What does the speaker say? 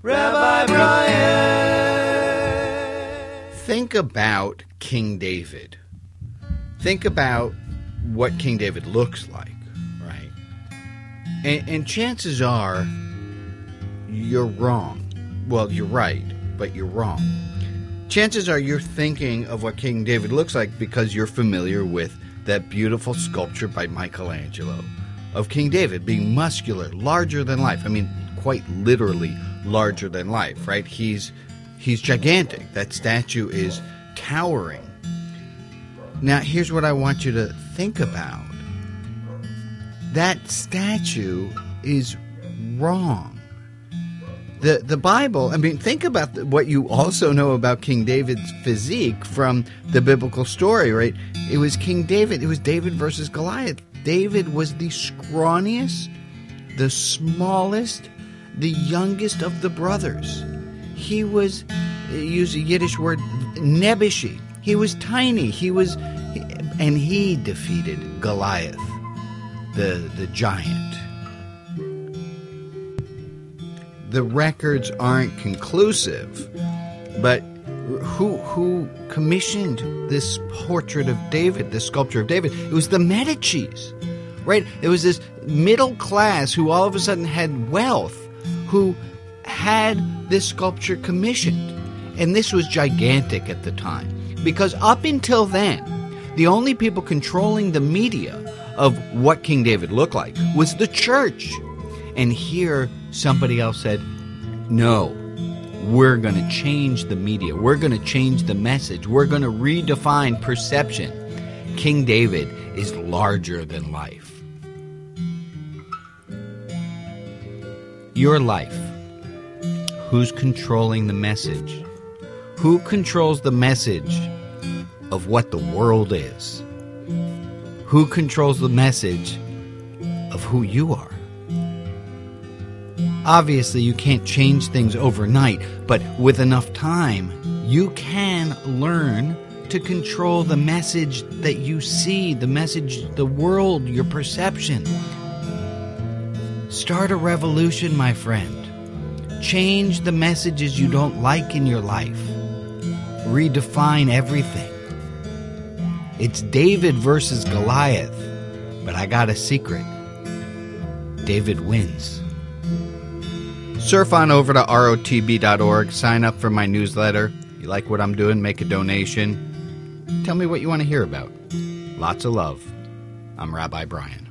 Rabbi Brian. Think about King David. Think about what King David looks like, right? And, and chances are you're wrong. Well, you're right, but you're wrong. Chances are you're thinking of what King David looks like because you're familiar with that beautiful sculpture by Michelangelo of King David being muscular, larger than life. I mean, quite literally larger than life, right? He's he's gigantic. That statue is towering. Now, here's what I want you to think about. That statue is wrong. The the Bible, I mean, think about the, what you also know about King David's physique from the biblical story, right? It was King David, it was David versus Goliath. David was the scrawniest, the smallest, the youngest of the brothers. He was, use a Yiddish word, nebishi. He was tiny. He was, and he defeated Goliath, the the giant. The records aren't conclusive, but who who commissioned this portrait of David, this sculpture of David? It was the Medici's, right? It was this middle class who all of a sudden had wealth, who had this sculpture commissioned, and this was gigantic at the time because up until then, the only people controlling the media of what King David looked like was the church, and here somebody else said, "No." we're going to change the media. We're going to change the message. We're going to redefine perception. King David is larger than life. Your life. Who's controlling the message? Who controls the message of what the world is? Who controls the message of who you are? Obviously, you can't change things overnight, but with enough time, you can learn to control the message that you see, the message, the world, your perception. Start a revolution, my friend. Change the messages you don't like in your life. Redefine everything. It's David versus Goliath, but I got a secret. David wins. Surf on over to rotb.org, sign up for my newsletter. You like what I'm doing, make a donation. Tell me what you want to hear about. Lots of love. I'm Rabbi Brian.